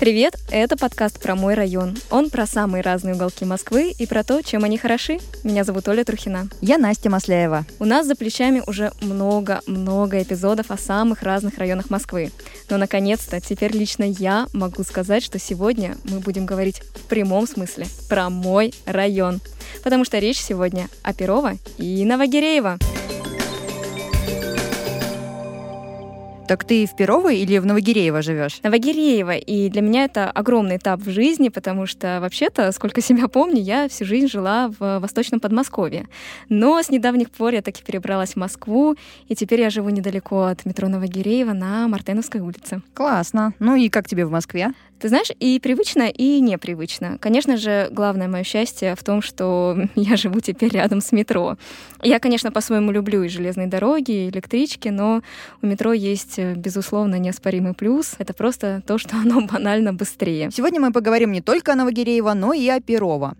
Привет, это подкаст про мой район. Он про самые разные уголки Москвы и про то, чем они хороши. Меня зовут Оля Трухина. Я Настя Масляева. У нас за плечами уже много-много эпизодов о самых разных районах Москвы. Но, наконец-то, теперь лично я могу сказать, что сегодня мы будем говорить в прямом смысле про мой район. Потому что речь сегодня о Перово и Новогиреево. Так ты в Перово или в Новогиреево живешь? Новогиреево. И для меня это огромный этап в жизни, потому что вообще-то, сколько себя помню, я всю жизнь жила в Восточном Подмосковье. Но с недавних пор я таки перебралась в Москву, и теперь я живу недалеко от метро Новогиреево на Мартеновской улице. Классно. Ну и как тебе в Москве? Ты знаешь, и привычно, и непривычно. Конечно же, главное мое счастье в том, что я живу теперь рядом с метро. Я, конечно, по-своему люблю и железные дороги, и электрички, но у метро есть, безусловно, неоспоримый плюс. Это просто то, что оно банально быстрее. Сегодня мы поговорим не только о Новогиреево, но и о Перово.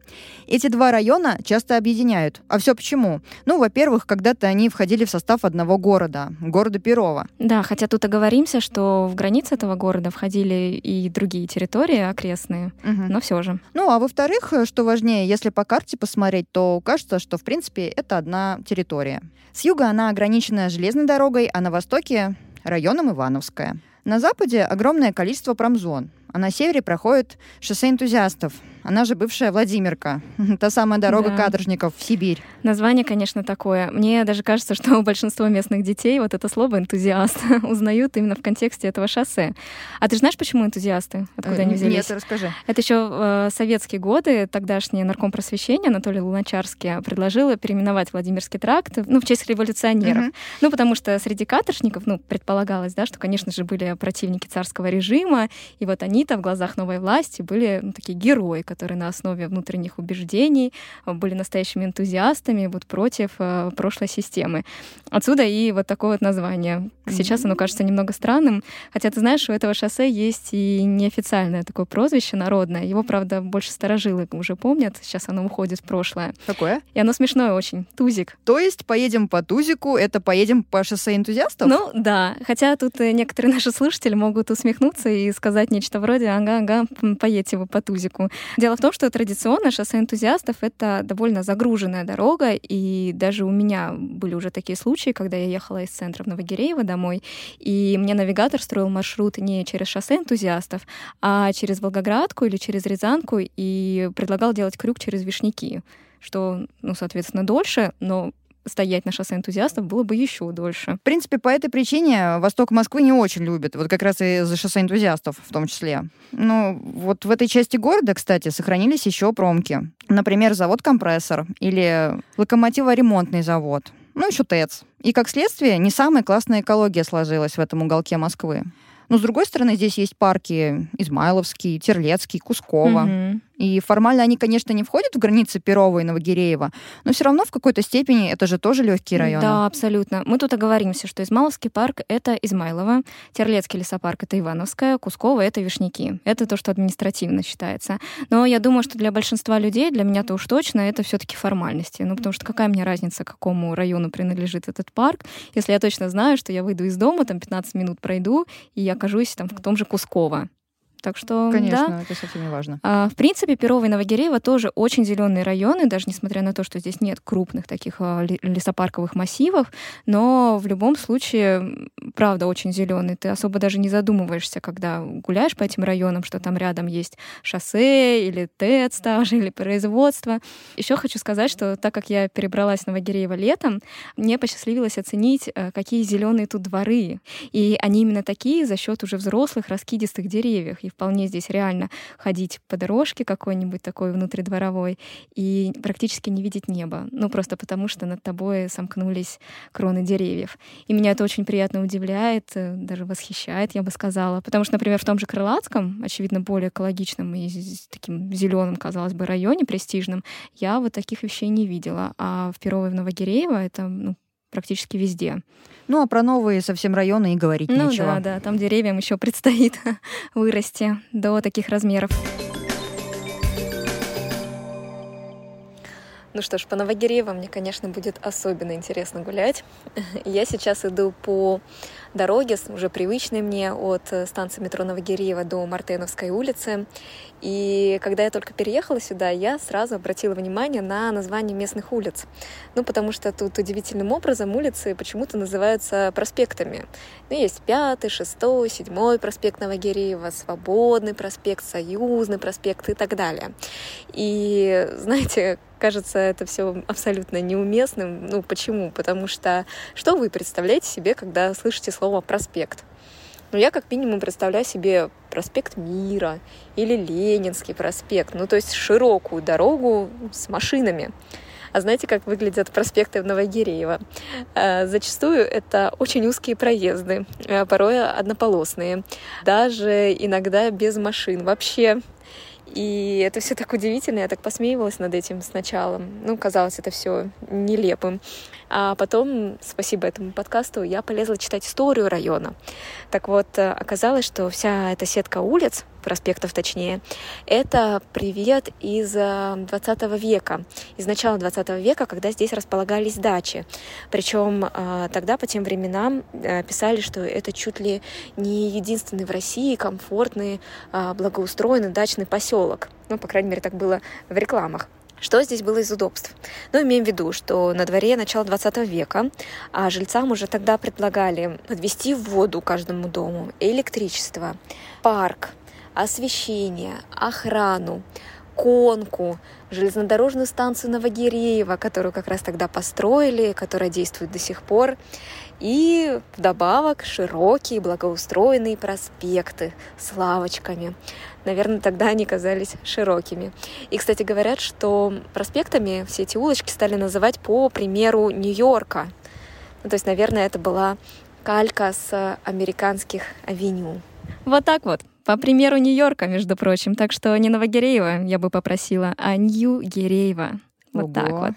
Эти два района часто объединяют. А все почему? Ну, во-первых, когда-то они входили в состав одного города, города Перово. Да, хотя тут оговоримся, что в границы этого города входили и другие территории окрестные, угу. но все же. Ну, а во-вторых, что важнее, если по карте посмотреть, то кажется, что, в принципе, это одна территория. С юга она ограничена железной дорогой, а на востоке — районом Ивановская. На западе огромное количество промзон, а на севере проходит шоссе энтузиастов, она же бывшая Владимирка, та самая дорога да. каторжников в Сибирь. Название, конечно, такое. Мне даже кажется, что большинство местных детей вот это слово «энтузиаст» узнают именно в контексте этого шоссе. А ты знаешь, почему энтузиасты? Откуда они взялись? Нет, расскажи. Это еще в э, советские годы тогдашний нарком просвещения Анатолий Луначарский предложил переименовать Владимирский тракт ну, в честь революционеров. Угу. Ну, потому что среди каторжников, ну, предполагалось, да, что, конечно же, были противники царского режима, и вот они-то в глазах новой власти были ну, такие герои, которые на основе внутренних убеждений э, были настоящими энтузиастами вот против э, прошлой системы. Отсюда и вот такое вот название. Сейчас оно кажется немного странным, хотя ты знаешь, у этого шоссе есть и неофициальное такое прозвище народное. Его, правда, больше старожилы уже помнят. Сейчас оно уходит в прошлое. Какое? И оно смешное очень. Тузик. То есть поедем по Тузику, это поедем по шоссе энтузиастов? Ну, да. Хотя тут э, некоторые наши слушатели могут усмехнуться и сказать нечто вроде «ага-ага, поедьте вы по Тузику». Дело в том, что традиционно шоссе энтузиастов — это довольно загруженная дорога, и даже у меня были уже такие случаи, когда я ехала из центра в Новогиреево домой, и мне навигатор строил маршрут не через шоссе энтузиастов, а через Волгоградку или через Рязанку, и предлагал делать крюк через Вишняки что, ну, соответственно, дольше, но стоять на шоссе энтузиастов было бы еще дольше. В принципе, по этой причине восток Москвы не очень любит, вот как раз и за шоссе энтузиастов в том числе. Ну, вот в этой части города, кстати, сохранились еще промки. Например, завод-компрессор или локомотиворемонтный завод. Ну, еще ТЭЦ. И, как следствие, не самая классная экология сложилась в этом уголке Москвы. Но, с другой стороны, здесь есть парки Измайловский, Терлецкий, Кусково. Угу. И формально они, конечно, не входят в границы Перова и Новогиреева, но все равно в какой-то степени это же тоже легкие районы. Да, абсолютно. Мы тут оговоримся, что Измайловский парк — это Измайлово, Терлецкий лесопарк — это Ивановская, Кусково — это Вишняки. Это то, что административно считается. Но я думаю, что для большинства людей, для меня-то уж точно, это все таки формальности. Ну, потому что какая мне разница, к какому району принадлежит этот парк, если я точно знаю, что я выйду из дома, там 15 минут пройду, и окажусь там в том же Кусково. Так что, Конечно, да. это совсем не важно. А, в принципе, Перово и Новогиреево тоже очень зеленые районы, даже несмотря на то, что здесь нет крупных таких а, лесопарковых массивов, но в любом случае, правда, очень зеленый. Ты особо даже не задумываешься, когда гуляешь по этим районам, что там рядом есть шоссе или ТЭЦ даже, или производство. Еще хочу сказать, что так как я перебралась в Новогиреево летом, мне посчастливилось оценить, э, какие зеленые тут дворы. И они именно такие за счет уже взрослых раскидистых деревьев вполне здесь реально ходить по дорожке какой-нибудь такой внутридворовой и практически не видеть небо. Ну, просто потому что над тобой сомкнулись кроны деревьев. И меня это очень приятно удивляет, э, даже восхищает, я бы сказала. Потому что, например, в том же Крылатском, очевидно, более экологичном и таким зеленым, казалось бы, районе престижном, я вот таких вещей не видела. А в Перово и в Новогиреево это ну, практически везде. Ну, а про новые совсем районы и говорить ну, нечего. Ну да, да, там деревьям еще предстоит вырасти до таких размеров. Ну что ж, по Новогиреево мне, конечно, будет особенно интересно гулять. Я сейчас иду по дороге, уже привычной мне от э, станции метро Новогиреева до Мартеновской улицы. И когда я только переехала сюда, я сразу обратила внимание на название местных улиц. Ну, потому что тут удивительным образом улицы почему-то называются проспектами. Ну, есть пятый, шестой, седьмой проспект Новогиреева, Свободный проспект, Союзный проспект и так далее. И, знаете, кажется это все абсолютно неуместным. Ну, почему? Потому что что вы представляете себе, когда слышите слово «проспект»? Ну, я как минимум представляю себе проспект Мира или Ленинский проспект, ну, то есть широкую дорогу с машинами. А знаете, как выглядят проспекты в Новогиреево? Э, зачастую это очень узкие проезды, э, порой однополосные, даже иногда без машин вообще. И это все так удивительно, я так посмеивалась над этим сначала. Ну, казалось это все нелепым. А потом, спасибо этому подкасту, я полезла читать историю района. Так вот, э, оказалось, что вся эта сетка улиц, проспектов точнее, это привет из 20 э, века, из начала 20 века, когда здесь располагались дачи. Причем э, тогда по тем временам писали, что это чуть ли не единственный в России комфортный, благоустроенный дачный поселок. Ну, по крайней мере, так было в рекламах. Что здесь было из удобств? Ну, имеем в виду, что на дворе начало 20 века, а жильцам уже тогда предлагали подвести воду каждому дому, электричество, парк, освещение, охрану, конку, железнодорожную станцию Новогиреева, которую как раз тогда построили, которая действует до сих пор, и вдобавок широкие благоустроенные проспекты с лавочками. Наверное, тогда они казались широкими. И, кстати, говорят, что проспектами все эти улочки стали называть по примеру Нью-Йорка. Ну, то есть, наверное, это была калька с американских авеню. Вот так вот. По примеру Нью-Йорка, между прочим. Так что не Новогиреева я бы попросила, а Нью-Гиреева. Вот Ого. так вот.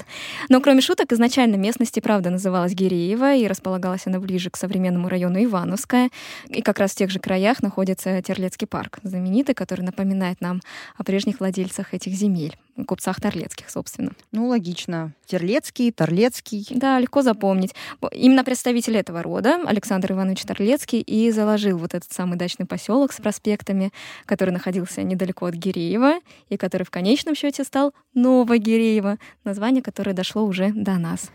Но кроме шуток, изначально местность и правда называлась Гиреева, и располагалась она ближе к современному району Ивановская. И как раз в тех же краях находится Терлецкий парк, знаменитый, который напоминает нам о прежних владельцах этих земель купцах Торлецких, собственно. Ну, логично. Терлецкий, Торлецкий. Да, легко запомнить. Именно представитель этого рода, Александр Иванович Торлецкий, и заложил вот этот самый дачный поселок с проспектами, который находился недалеко от Гиреева, и который в конечном счете стал Новогиреево, название которое дошло уже до нас.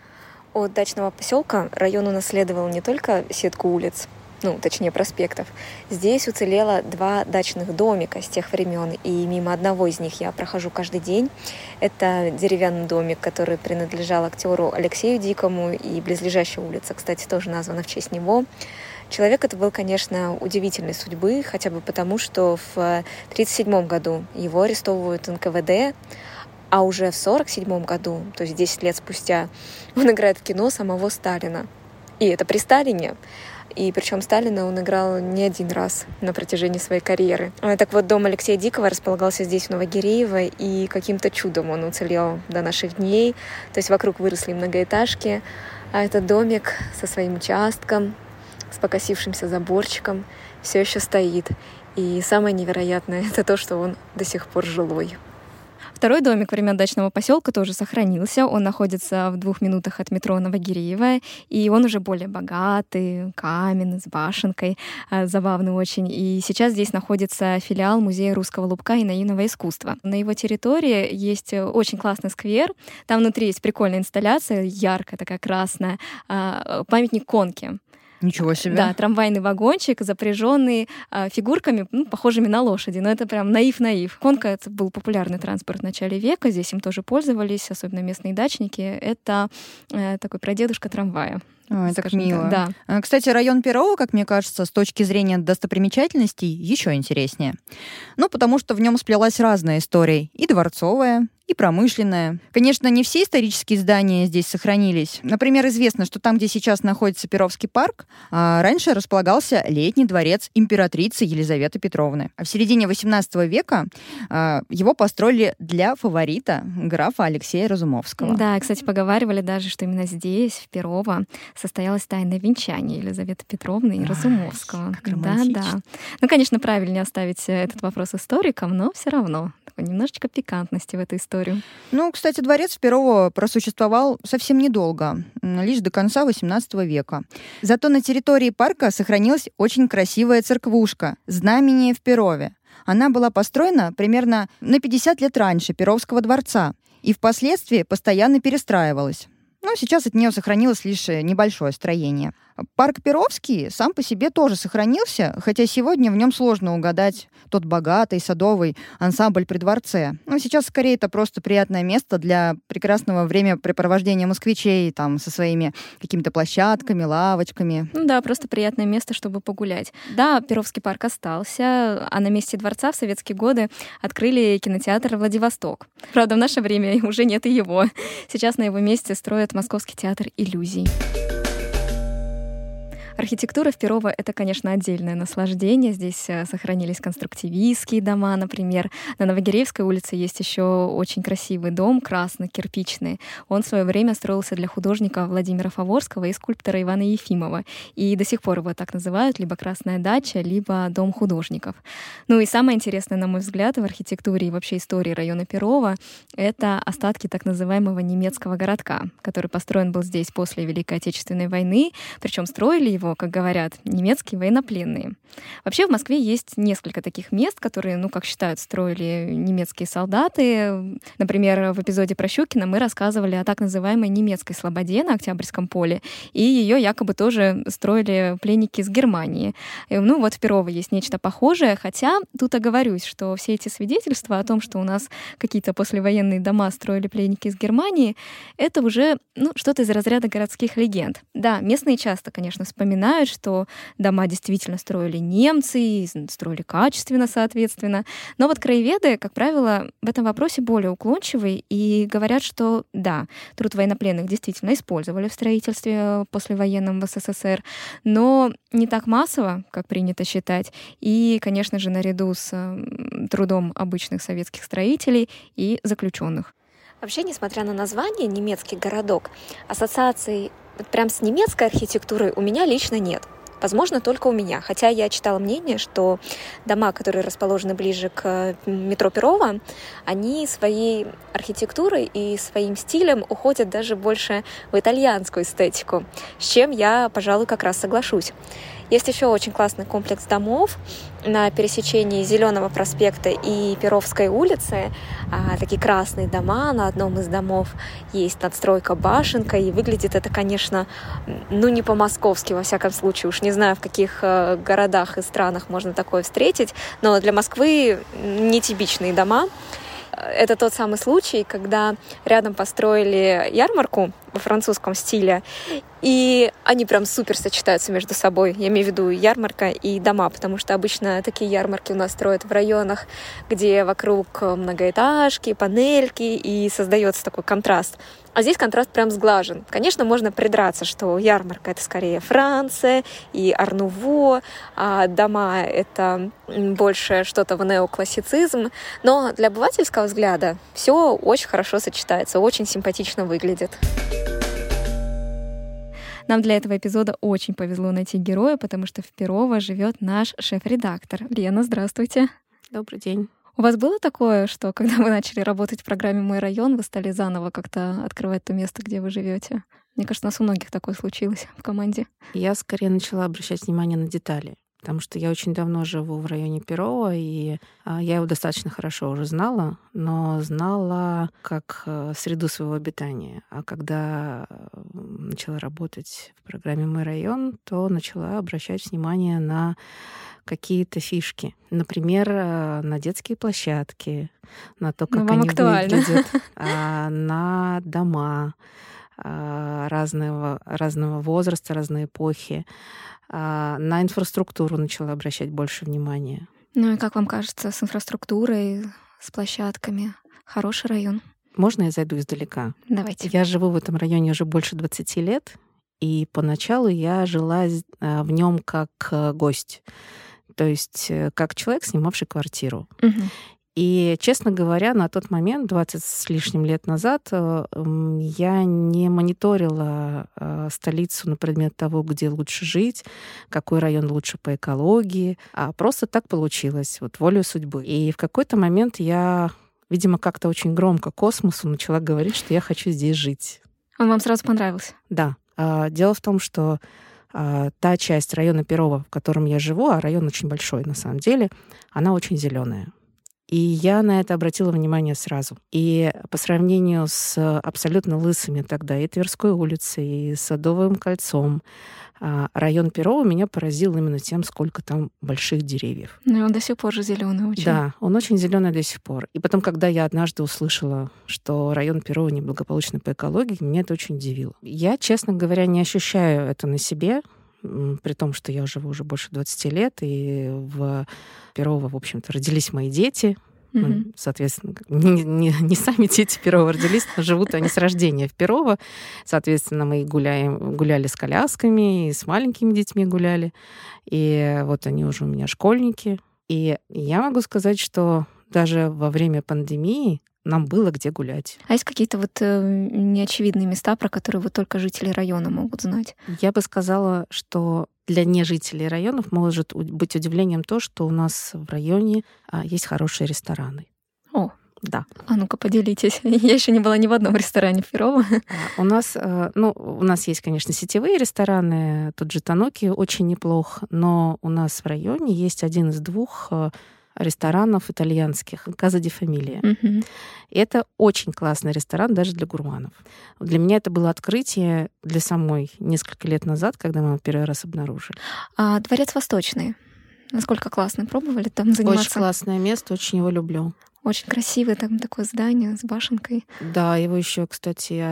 От дачного поселка район унаследовал не только сетку улиц, ну, точнее, проспектов. Здесь уцелело два дачных домика с тех времен, и мимо одного из них я прохожу каждый день. Это деревянный домик, который принадлежал актеру Алексею Дикому, и близлежащая улица, кстати, тоже названа в честь него. Человек это был, конечно, удивительной судьбы, хотя бы потому, что в 1937 году его арестовывают НКВД, а уже в 1947 году, то есть 10 лет спустя, он играет в кино самого Сталина. И это при Сталине. И причем Сталина он играл не один раз на протяжении своей карьеры. Так вот, дом Алексея Дикого располагался здесь, в Новогиреево, и каким-то чудом он уцелел до наших дней. То есть вокруг выросли многоэтажки, а этот домик со своим участком, с покосившимся заборчиком все еще стоит. И самое невероятное — это то, что он до сих пор жилой. Второй домик времен дачного поселка тоже сохранился. Он находится в двух минутах от метро Новогиреева, и он уже более богатый, каменный, с башенкой, а, забавный очень. И сейчас здесь находится филиал Музея русского лубка и наивного искусства. На его территории есть очень классный сквер. Там внутри есть прикольная инсталляция, яркая такая красная, а, памятник конки. Ничего себе. Да, трамвайный вагончик, запряженный э, фигурками, ну, похожими на лошади. Но это прям наив-наив. Конка — это был популярный транспорт в начале века, здесь им тоже пользовались, особенно местные дачники. Это э, такой прадедушка трамвая. Ой, так мило. Да. А, кстати, район Перова, как мне кажется, с точки зрения достопримечательностей, еще интереснее. Ну, потому что в нем сплелась разная история. И дворцовая, и промышленная. Конечно, не все исторические здания здесь сохранились. Например, известно, что там, где сейчас находится Перовский парк, а, раньше располагался летний дворец императрицы Елизаветы Петровны. А в середине XVIII века а, его построили для фаворита графа Алексея Разумовского. Да, кстати, поговаривали даже, что именно здесь, в Перово, состоялось тайное венчание Елизаветы Петровны и Разумовского. Как да, да. Ну, конечно, правильнее оставить этот вопрос историкам, но все равно немножечко пикантности в эту историю. Ну, кстати, дворец Перово просуществовал совсем недолго, лишь до конца XVIII века. Зато на территории парка сохранилась очень красивая церквушка «Знамение в Перове». Она была построена примерно на 50 лет раньше Перовского дворца и впоследствии постоянно перестраивалась. Но сейчас от нее сохранилось лишь небольшое строение. Парк Перовский сам по себе тоже сохранился, хотя сегодня в нем сложно угадать тот богатый садовый ансамбль при дворце. Но сейчас скорее это просто приятное место для прекрасного времяпрепровождения москвичей там со своими какими-то площадками, лавочками. Ну да, просто приятное место, чтобы погулять. Да, Перовский парк остался, а на месте дворца в советские годы открыли кинотеатр «Владивосток». Правда, в наше время уже нет и его. Сейчас на его месте строят Московский театр иллюзий. Архитектура в Перово — это, конечно, отдельное наслаждение. Здесь э, сохранились конструктивистские дома, например. На Новогиреевской улице есть еще очень красивый дом, красно-кирпичный. Он в свое время строился для художника Владимира Фаворского и скульптора Ивана Ефимова. И до сих пор его так называют, либо «Красная дача», либо «Дом художников». Ну и самое интересное, на мой взгляд, в архитектуре и вообще истории района Перова — это остатки так называемого немецкого городка, который построен был здесь после Великой Отечественной войны, причем строили его его, как говорят, немецкие военнопленные. Вообще в Москве есть несколько таких мест, которые, ну, как считают, строили немецкие солдаты. Например, в эпизоде про Щукина мы рассказывали о так называемой немецкой слободе на Октябрьском поле, и ее якобы тоже строили пленники из Германии. Ну, вот в Перово есть нечто похожее, хотя тут оговорюсь, что все эти свидетельства о том, что у нас какие-то послевоенные дома строили пленники из Германии, это уже ну, что-то из разряда городских легенд. Да, местные часто, конечно, вспоминают напоминают, что дома действительно строили немцы, и строили качественно, соответственно. Но вот краеведы, как правило, в этом вопросе более уклончивы и говорят, что да, труд военнопленных действительно использовали в строительстве э, послевоенном в СССР, но не так массово, как принято считать. И, конечно же, наряду с трудом обычных советских строителей и заключенных. Вообще, несмотря на название «немецкий городок», ассоциаций вот прям с немецкой архитектурой у меня лично нет. Возможно, только у меня. Хотя я читала мнение, что дома, которые расположены ближе к метро Перова, они своей архитектурой и своим стилем уходят даже больше в итальянскую эстетику, с чем я, пожалуй, как раз соглашусь. Есть еще очень классный комплекс домов на пересечении Зеленого проспекта и Перовской улицы. А, такие красные дома. На одном из домов есть надстройка башенка. И выглядит это, конечно, ну не по-московски, во всяком случае. Уж не знаю, в каких э, городах и странах можно такое встретить. Но для Москвы нетипичные дома это тот самый случай, когда рядом построили ярмарку во французском стиле, и они прям супер сочетаются между собой. Я имею в виду ярмарка и дома, потому что обычно такие ярмарки у нас строят в районах, где вокруг многоэтажки, панельки, и создается такой контраст. А здесь контраст прям сглажен. Конечно, можно придраться, что ярмарка — это скорее Франция и Арнуво, а дома — это больше что-то в неоклассицизм. Но для обывательского взгляда все очень хорошо сочетается, очень симпатично выглядит. Нам для этого эпизода очень повезло найти героя, потому что в Перово живет наш шеф-редактор. Лена, здравствуйте. Добрый день. У вас было такое, что когда вы начали работать в программе «Мой район», вы стали заново как-то открывать то место, где вы живете? Мне кажется, у нас у многих такое случилось в команде. Я скорее начала обращать внимание на детали потому что я очень давно живу в районе Перова, и а, я его достаточно хорошо уже знала, но знала как э, среду своего обитания. А когда начала работать в программе «Мой район», то начала обращать внимание на какие-то фишки. Например, э, на детские площадки, на то, ну, как ну, они актуально. выглядят, а, на дома разного, разного возраста, разной эпохи. А, на инфраструктуру начала обращать больше внимания. Ну и как вам кажется, с инфраструктурой, с площадками? Хороший район? Можно я зайду издалека? Давайте. Я живу в этом районе уже больше 20 лет, и поначалу я жила а, в нем как э, гость, то есть э, как человек, снимавший квартиру. Угу. И, честно говоря, на тот момент, 20 с лишним лет назад, э, я не мониторила э, столицу на предмет того, где лучше жить, какой район лучше по экологии, а просто так получилось, вот волю судьбы. И в какой-то момент я, видимо, как-то очень громко космосу начала говорить, что я хочу здесь жить. Он вам сразу понравился? Да. А, дело в том, что а, та часть района Перова, в котором я живу, а район очень большой на самом деле, она очень зеленая. И я на это обратила внимание сразу. И по сравнению с абсолютно лысыми тогда и Тверской улицей, и Садовым кольцом, а, район Перова меня поразил именно тем, сколько там больших деревьев. Ну, он до сих пор же зеленый очень. Да, он очень зеленый до сих пор. И потом, когда я однажды услышала, что район Перова неблагополучный по экологии, меня это очень удивило. Я, честно говоря, не ощущаю это на себе, при том, что я живу уже больше 20 лет, и в Перово, в общем-то, родились мои дети. Mm-hmm. Ну, соответственно, не, не, не сами дети Перова родились, но живут они с рождения в Перово. Соответственно, мы гуляем, гуляли с колясками, и с маленькими детьми гуляли. И вот они уже у меня школьники. И я могу сказать, что даже во время пандемии нам было где гулять. А есть какие-то вот э, неочевидные места, про которые вот только жители района могут знать? Я бы сказала, что для нежителей районов может быть удивлением то, что у нас в районе а, есть хорошие рестораны. О, да. А ну-ка поделитесь. Я еще не была ни в одном ресторане в Перово. А, у нас, э, ну, у нас есть, конечно, сетевые рестораны. Тут же Таноки очень неплох, но у нас в районе есть один из двух э, ресторанов итальянских, Каза ди Фамилия. И это очень классный ресторан даже для гурманов. Для меня это было открытие для самой несколько лет назад, когда мы его первый раз обнаружили. А дворец Восточный. Насколько классно. Пробовали там заниматься? Очень классное место, очень его люблю. Очень красивое там такое здание с башенкой. Да, его еще, кстати,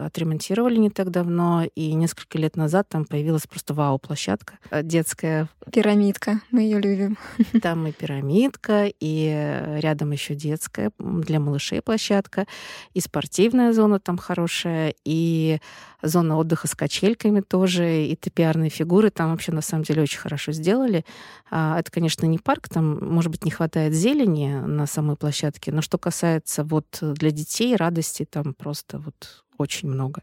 отремонтировали не так давно, и несколько лет назад там появилась просто вау-площадка э, детская. Пирамидка. Мы ее любим. Там и пирамидка, и э, рядом еще детская для малышей площадка, и спортивная зона там хорошая, и зона отдыха с качельками тоже, и топиарные фигуры там вообще на самом деле очень хорошо сделали. А, Это, конечно, не парк, там, может быть, не хватает зелени на самой площадке, но что касается вот для детей радости, там просто вот очень много.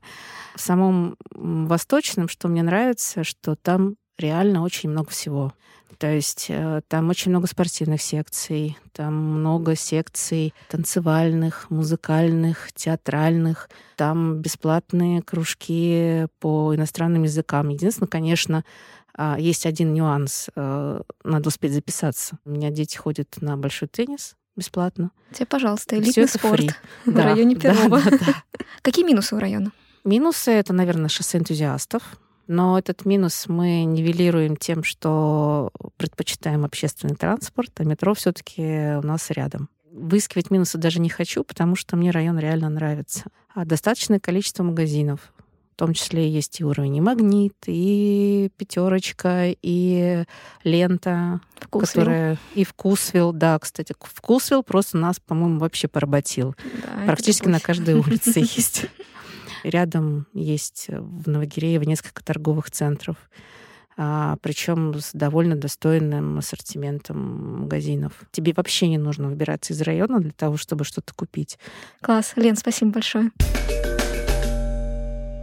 В самом Восточном, что мне нравится, что там реально очень много всего. То есть э, там очень много спортивных секций, там много секций танцевальных, музыкальных, театральных. Там бесплатные кружки по иностранным языкам. Единственное, конечно, а, есть один нюанс. э, Надо успеть записаться. У меня дети ходят на большой теннис бесплатно. Тебе, пожалуйста, элитный спорт фри. в Да, районе да, Перова. да, да. Какие минусы у района? Минусы — это, наверное, шоссе энтузиастов. Но этот минус мы нивелируем тем, что предпочитаем общественный транспорт, а метро все таки у нас рядом. Выискивать минусы даже не хочу, потому что мне район реально нравится. А достаточное количество магазинов. В том числе есть и уровень и магнит, и пятерочка, и лента, Вкусвилл. которая и вкусвил, да, кстати, вкусвил просто нас, по-моему, вообще поработил. Да, Практически на каждой улице есть. Рядом есть в Новогиреево несколько торговых центров, причем с довольно достойным ассортиментом магазинов. Тебе вообще не нужно выбираться из района для того, чтобы что-то купить. Класс. Лен, спасибо большое.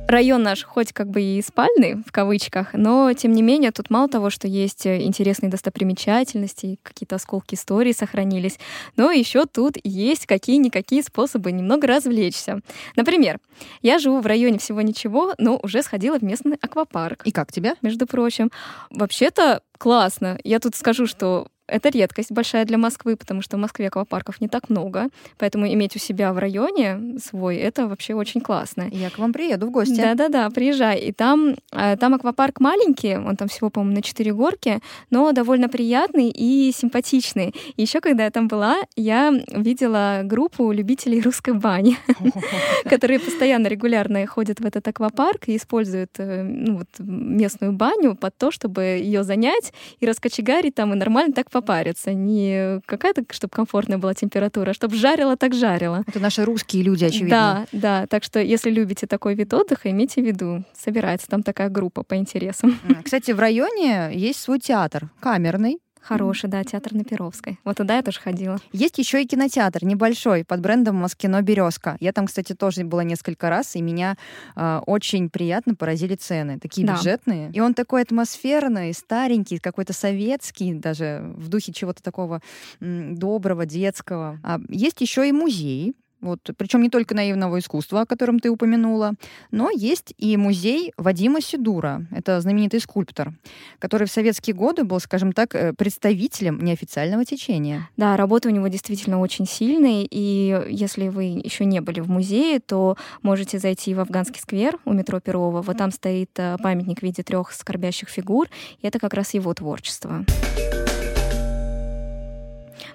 Район наш хоть как бы и спальный, в кавычках, но тем не менее тут мало того, что есть э, интересные достопримечательности, какие-то осколки истории сохранились, но еще тут есть какие-никакие способы немного развлечься. Например, я живу в районе всего ничего, но уже сходила в местный аквапарк. И как тебе? между прочим. Вообще-то классно. Я тут скажу, что это редкость большая для Москвы, потому что в Москве аквапарков не так много. Поэтому иметь у себя в районе свой, это вообще очень классно. Я к вам приеду в гости. Да-да-да, приезжай. И там, э, там аквапарк маленький, он там всего, по-моему, на 4 горки, но довольно приятный и симпатичный. И еще, когда я там была, я видела группу любителей русской бани, которые постоянно, регулярно ходят в этот аквапарк и используют э, ну, вот, местную баню под то, чтобы ее занять и раскочегарить там, и нормально так попариться. Не какая-то, чтобы комфортная была температура, а чтобы жарило так жарило. Это наши русские люди, очевидно. Да, да. Так что, если любите такой вид отдыха, имейте в виду, собирается там такая группа по интересам. Кстати, в районе есть свой театр, камерный. Хороший, да, театр на Перовской. Вот туда я тоже ходила. Есть еще и кинотеатр небольшой под брендом Москино Березка. Я там, кстати, тоже была несколько раз, и меня э, очень приятно поразили цены. Такие да. бюджетные. И он такой атмосферный, старенький, какой-то советский, даже в духе чего-то такого доброго, детского. А есть еще и музей вот, причем не только наивного искусства, о котором ты упомянула, но есть и музей Вадима Сидура. Это знаменитый скульптор, который в советские годы был, скажем так, э, представителем неофициального течения. Да, работа у него действительно очень сильная, и если вы еще не были в музее, то можете зайти в Афганский сквер у метро Перова. Вот там стоит э, памятник в виде трех скорбящих фигур, и это как раз его творчество.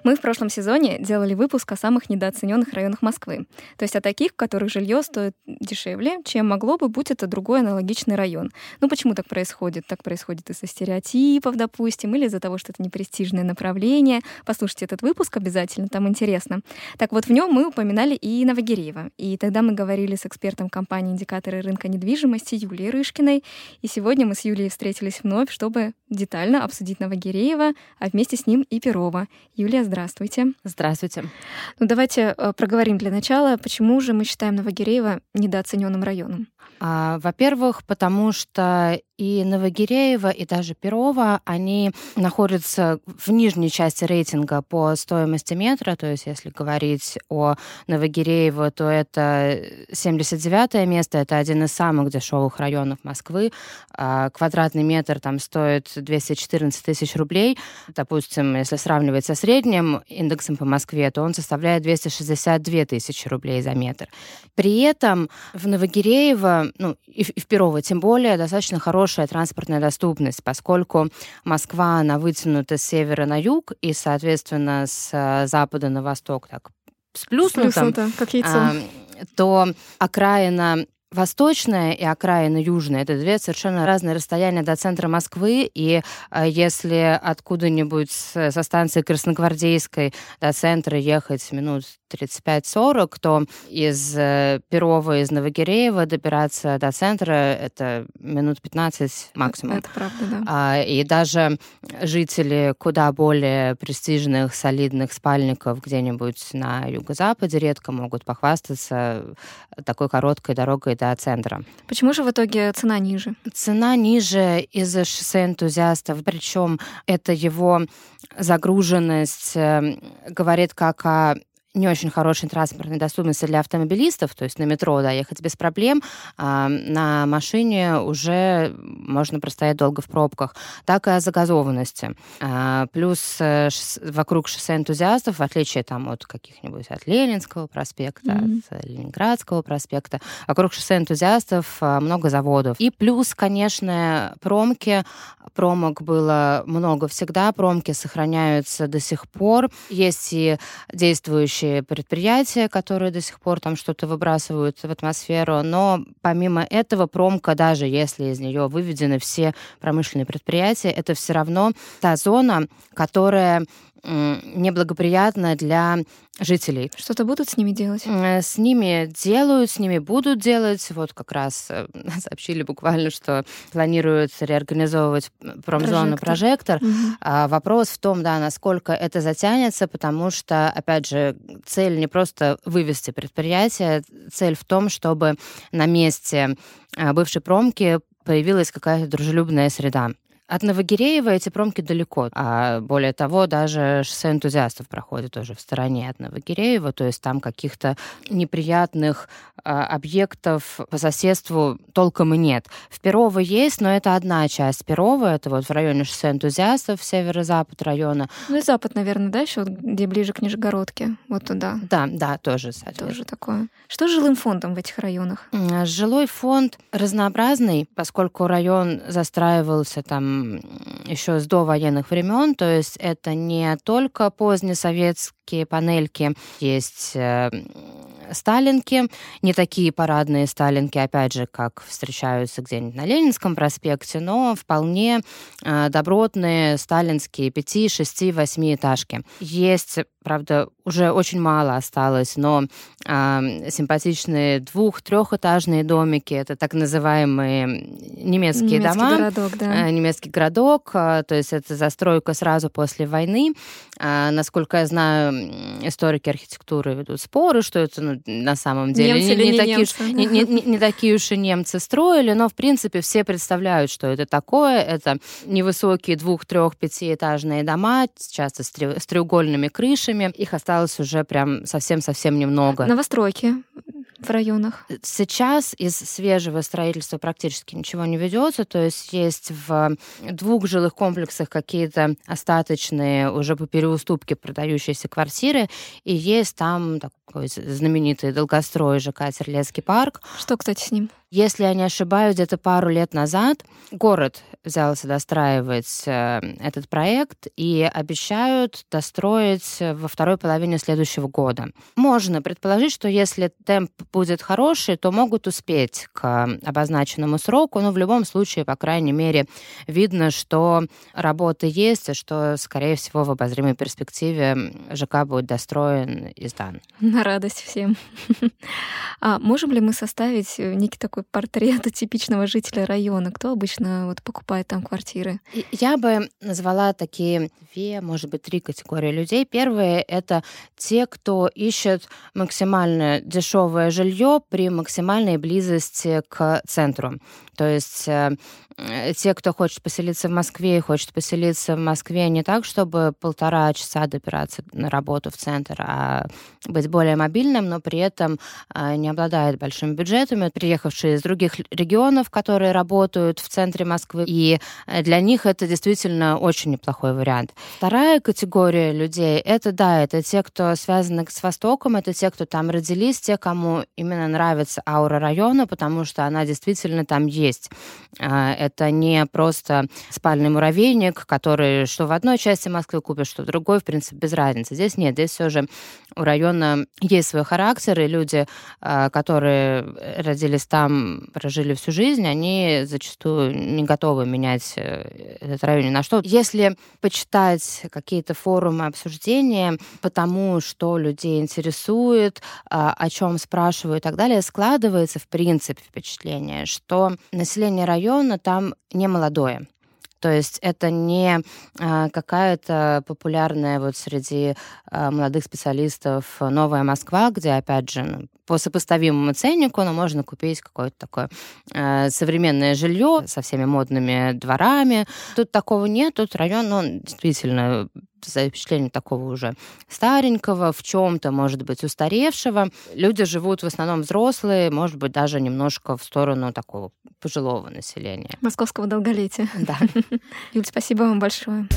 Мы в прошлом сезоне делали выпуск о самых недооцененных районах Москвы. То есть о таких, в которых жилье стоит дешевле, чем могло бы, будь это другой аналогичный район. Ну почему так происходит? Так происходит из-за стереотипов, допустим, или из-за того, что это непрестижное направление. Послушайте этот выпуск обязательно, там интересно. Так вот, в нем мы упоминали и Новогиреево. И тогда мы говорили с экспертом компании «Индикаторы рынка недвижимости» Юлией Рышкиной. И сегодня мы с Юлией встретились вновь, чтобы детально обсудить Новогиреево, а вместе с ним и Перова. Юлия, здравствуйте. Здравствуйте. Ну давайте э, проговорим для начала, почему же мы считаем Новогиреево недооцененным районом. А, во-первых, потому что и Новогиреево, и даже Перово, они находятся в нижней части рейтинга по стоимости метра. То есть, если говорить о Новогиреево, то это 79 место, это один из самых дешевых районов Москвы. А квадратный метр там стоит 214 тысяч рублей. Допустим, если сравнивать со средним индексом по Москве, то он составляет 262 тысячи рублей за метр. При этом в Новогиреево, ну и в Перово тем более, достаточно хороший хорошая транспортная доступность, поскольку Москва, она вытянута с севера на юг и, соответственно, с э, запада на восток так сплюснута, как яйцо. то окраина Восточная и окраина южная — это две совершенно разные расстояния до центра Москвы, и э, если откуда-нибудь со станции Красногвардейской до центра ехать минут 35-40, то из э, Перова, из Новогиреева добираться до центра — это минут 15 максимум. Это правда, да. А, и даже жители куда более престижных, солидных спальников где-нибудь на юго-западе редко могут похвастаться такой короткой дорогой до центра. Почему же в итоге цена ниже? Цена ниже из-за шоссе энтузиастов, причем это его загруженность э, говорит как о не очень хорошей транспортной доступности для автомобилистов, то есть на метро, да, ехать без проблем, а на машине уже можно простоять долго в пробках, так и о загазованности. А, плюс э, вокруг шоссе энтузиастов, в отличие там от каких-нибудь от Ленинского проспекта, mm-hmm. от Ленинградского проспекта, вокруг шоссе энтузиастов а, много заводов. И плюс, конечно, промки. Промок было много всегда, промки сохраняются до сих пор. Есть и действующие работающие предприятия, которые до сих пор там что-то выбрасывают в атмосферу, но помимо этого промка, даже если из нее выведены все промышленные предприятия, это все равно та зона, которая неблагоприятно для жителей. Что-то будут с ними делать? С ними делают, с ними будут делать. Вот как раз э, сообщили буквально, что планируют реорганизовывать промзону «Прожектор». Угу. А вопрос в том, да, насколько это затянется, потому что, опять же, цель не просто вывести предприятие, цель в том, чтобы на месте э, бывшей промки появилась какая-то дружелюбная среда. От Новогиреева эти промки далеко. А более того, даже шоссе энтузиастов проходит тоже в стороне от Новогиреева, то есть там каких-то неприятных а, объектов по соседству толком и нет. В Перово есть, но это одна часть Перова, это вот в районе шоссе энтузиастов, северо-запад района. Ну и запад, наверное, да, еще где ближе к Нижегородке, вот туда. Да, да, тоже. Тоже такое. Что с жилым фондом в этих районах? Жилой фонд разнообразный, поскольку район застраивался там еще с довоенных времен, то есть это не только позднесоветские панельки, есть э, сталинки, не такие парадные сталинки, опять же, как встречаются где-нибудь на Ленинском проспекте, но вполне э, добротные сталинские пяти, шести, восьми этажки. Есть, правда, уже очень мало осталось, но э, симпатичные двух-трехэтажные домики, это так называемые немецкие немецкий дома. городок, да. Э, немецкий городок, э, то есть это застройка сразу после войны. Э, насколько я знаю, историки архитектуры ведут споры, что это ну, на самом деле Немцы не, не не такие уж, немцы, не, не- не- не такие уж и немцы строили, но в принципе все представляют, что это такое. Это невысокие двух, трех, пятиэтажные дома, часто с, с треугольными крышами. Их осталось уже прям совсем-совсем немного. Новостройки в районах. Сейчас из свежего строительства практически ничего не ведется, то есть есть в двух жилых комплексах какие-то остаточные уже по переуступке продающиеся квартиры, и есть там такой знаменитый долгострой ЖК Терлецкий парк. Что, кстати, с ним? Если я не ошибаюсь, где-то пару лет назад город взялся достраивать э, этот проект и обещают достроить во второй половине следующего года. Можно предположить, что если темп будет хороший, то могут успеть к обозначенному сроку, но в любом случае, по крайней мере, видно, что работы есть, и что, скорее всего, в обозримой перспективе ЖК будет достроен и сдан. Радость всем. А можем ли мы составить э, некий такой портрет типичного жителя района? Кто обычно вот покупает там квартиры? Я бы назвала такие две, может быть, три категории людей. Первые — это те, кто ищет максимально дешевое жилье при максимальной близости к центру. То есть э, те, кто хочет поселиться в Москве и хочет поселиться в Москве не так, чтобы полтора часа добираться на работу в центр, а быть более мобильным, но при этом э, не обладает большими бюджетами, приехавшие из других регионов, которые работают в центре Москвы, и э, для них это действительно очень неплохой вариант. Вторая категория людей, это да, это те, кто связаны с Востоком, это те, кто там родились, те, кому именно нравится аура района, потому что она действительно там есть. Это не просто спальный муравейник, который что в одной части Москвы купишь, что в другой, в принципе, без разницы. Здесь нет, здесь все же у района есть свой характер, и люди, а, которые родились там, прожили всю жизнь, они зачастую не готовы менять э, этот район ни на что. Если почитать какие-то форумы обсуждения по тому, что людей интересует, а, о чем спрашивают и так далее, складывается, в принципе, впечатление, что население района там не молодое. То есть это не а, какая-то популярная вот среди а, молодых специалистов новая Москва, где, опять же, ну, по сопоставимому ценнику, но можно купить какое-то такое э, современное жилье со всеми модными дворами. Тут такого нет, тут район, он действительно за впечатление такого уже старенького, в чем-то, может быть, устаревшего. Люди живут в основном взрослые, может быть, даже немножко в сторону такого пожилого населения. Московского долголетия. Да. Юль, спасибо вам большое.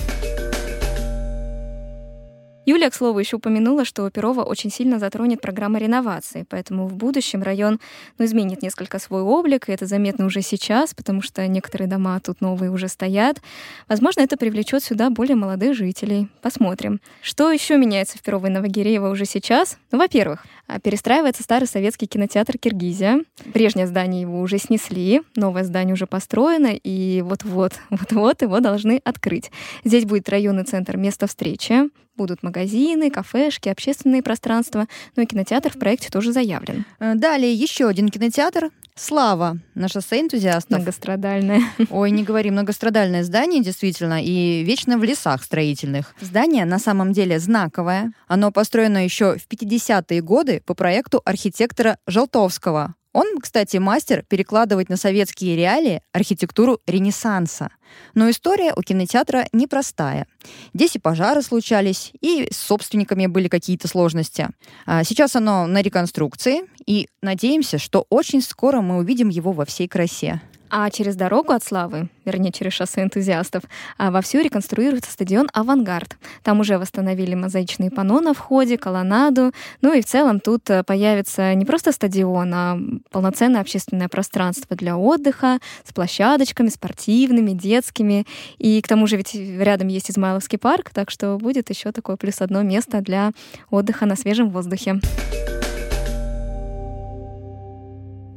Юлия, к слову, еще упомянула, что Перова очень сильно затронет программа реновации, поэтому в будущем район ну, изменит несколько свой облик, и это заметно уже сейчас, потому что некоторые дома тут новые уже стоят. Возможно, это привлечет сюда более молодых жителей. Посмотрим. Что еще меняется в Перово и Новогиреево уже сейчас? Ну, во-первых, а, перестраивается старый советский кинотеатр «Киргизия». Прежнее здание его уже снесли, новое здание уже построено, и вот-вот, вот-вот его должны открыть. Здесь будет районный центр «Место встречи», Будут магазины, кафешки, общественные пространства. Ну и кинотеатр в проекте тоже заявлен. Э, Далее еще один кинотеатр. Слава на шоссе энтузиастов. Многострадальное. Ой, не говори, многострадальное здание, действительно, и вечно в лесах строительных. Здание на самом деле знаковое. Оно построено еще в 50-е годы по проекту архитектора Желтовского. Он, кстати, мастер перекладывать на советские реалии архитектуру Ренессанса. Но история у кинотеатра непростая. Здесь и пожары случались, и с собственниками были какие-то сложности. А Сейчас оно на реконструкции, и надеемся, что очень скоро мы увидим его во всей красе. А через дорогу от Славы, вернее, через шоссе энтузиастов, а, вовсю реконструируется стадион «Авангард». Там уже восстановили мозаичные панно на входе, колоннаду. Ну и в целом тут э, появится не просто стадион, а полноценное общественное пространство для отдыха с площадочками спортивными, детскими. И к тому же ведь рядом есть Измайловский парк, так что будет еще такое плюс одно место для отдыха на свежем воздухе.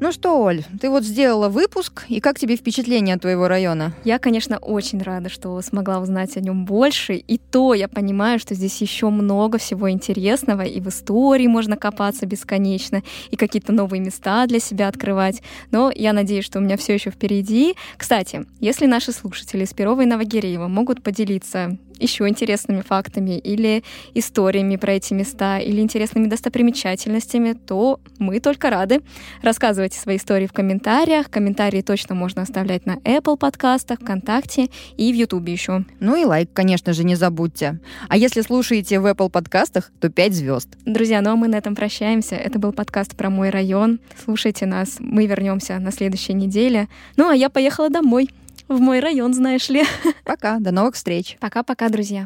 Ну что, Оль, ты вот сделала выпуск, и как тебе впечатление от твоего района? Я, конечно, очень рада, что смогла узнать о нем больше, и то я понимаю, что здесь еще много всего интересного, и в истории можно копаться бесконечно, и какие-то новые места для себя открывать. Но я надеюсь, что у меня все еще впереди. Кстати, если наши слушатели из Перова и Новогиреева могут поделиться еще интересными фактами или историями про эти места, или интересными достопримечательностями, то мы только рады. Рассказывайте свои истории в комментариях. Комментарии точно можно оставлять на Apple подкастах, ВКонтакте и в YouTube еще. Ну и лайк, конечно же, не забудьте. А если слушаете в Apple подкастах, то 5 звезд. Друзья, ну а мы на этом прощаемся. Это был подкаст про мой район. Слушайте нас. Мы вернемся на следующей неделе. Ну а я поехала домой в мой район, знаешь ли. Пока, до новых встреч. Пока-пока, друзья.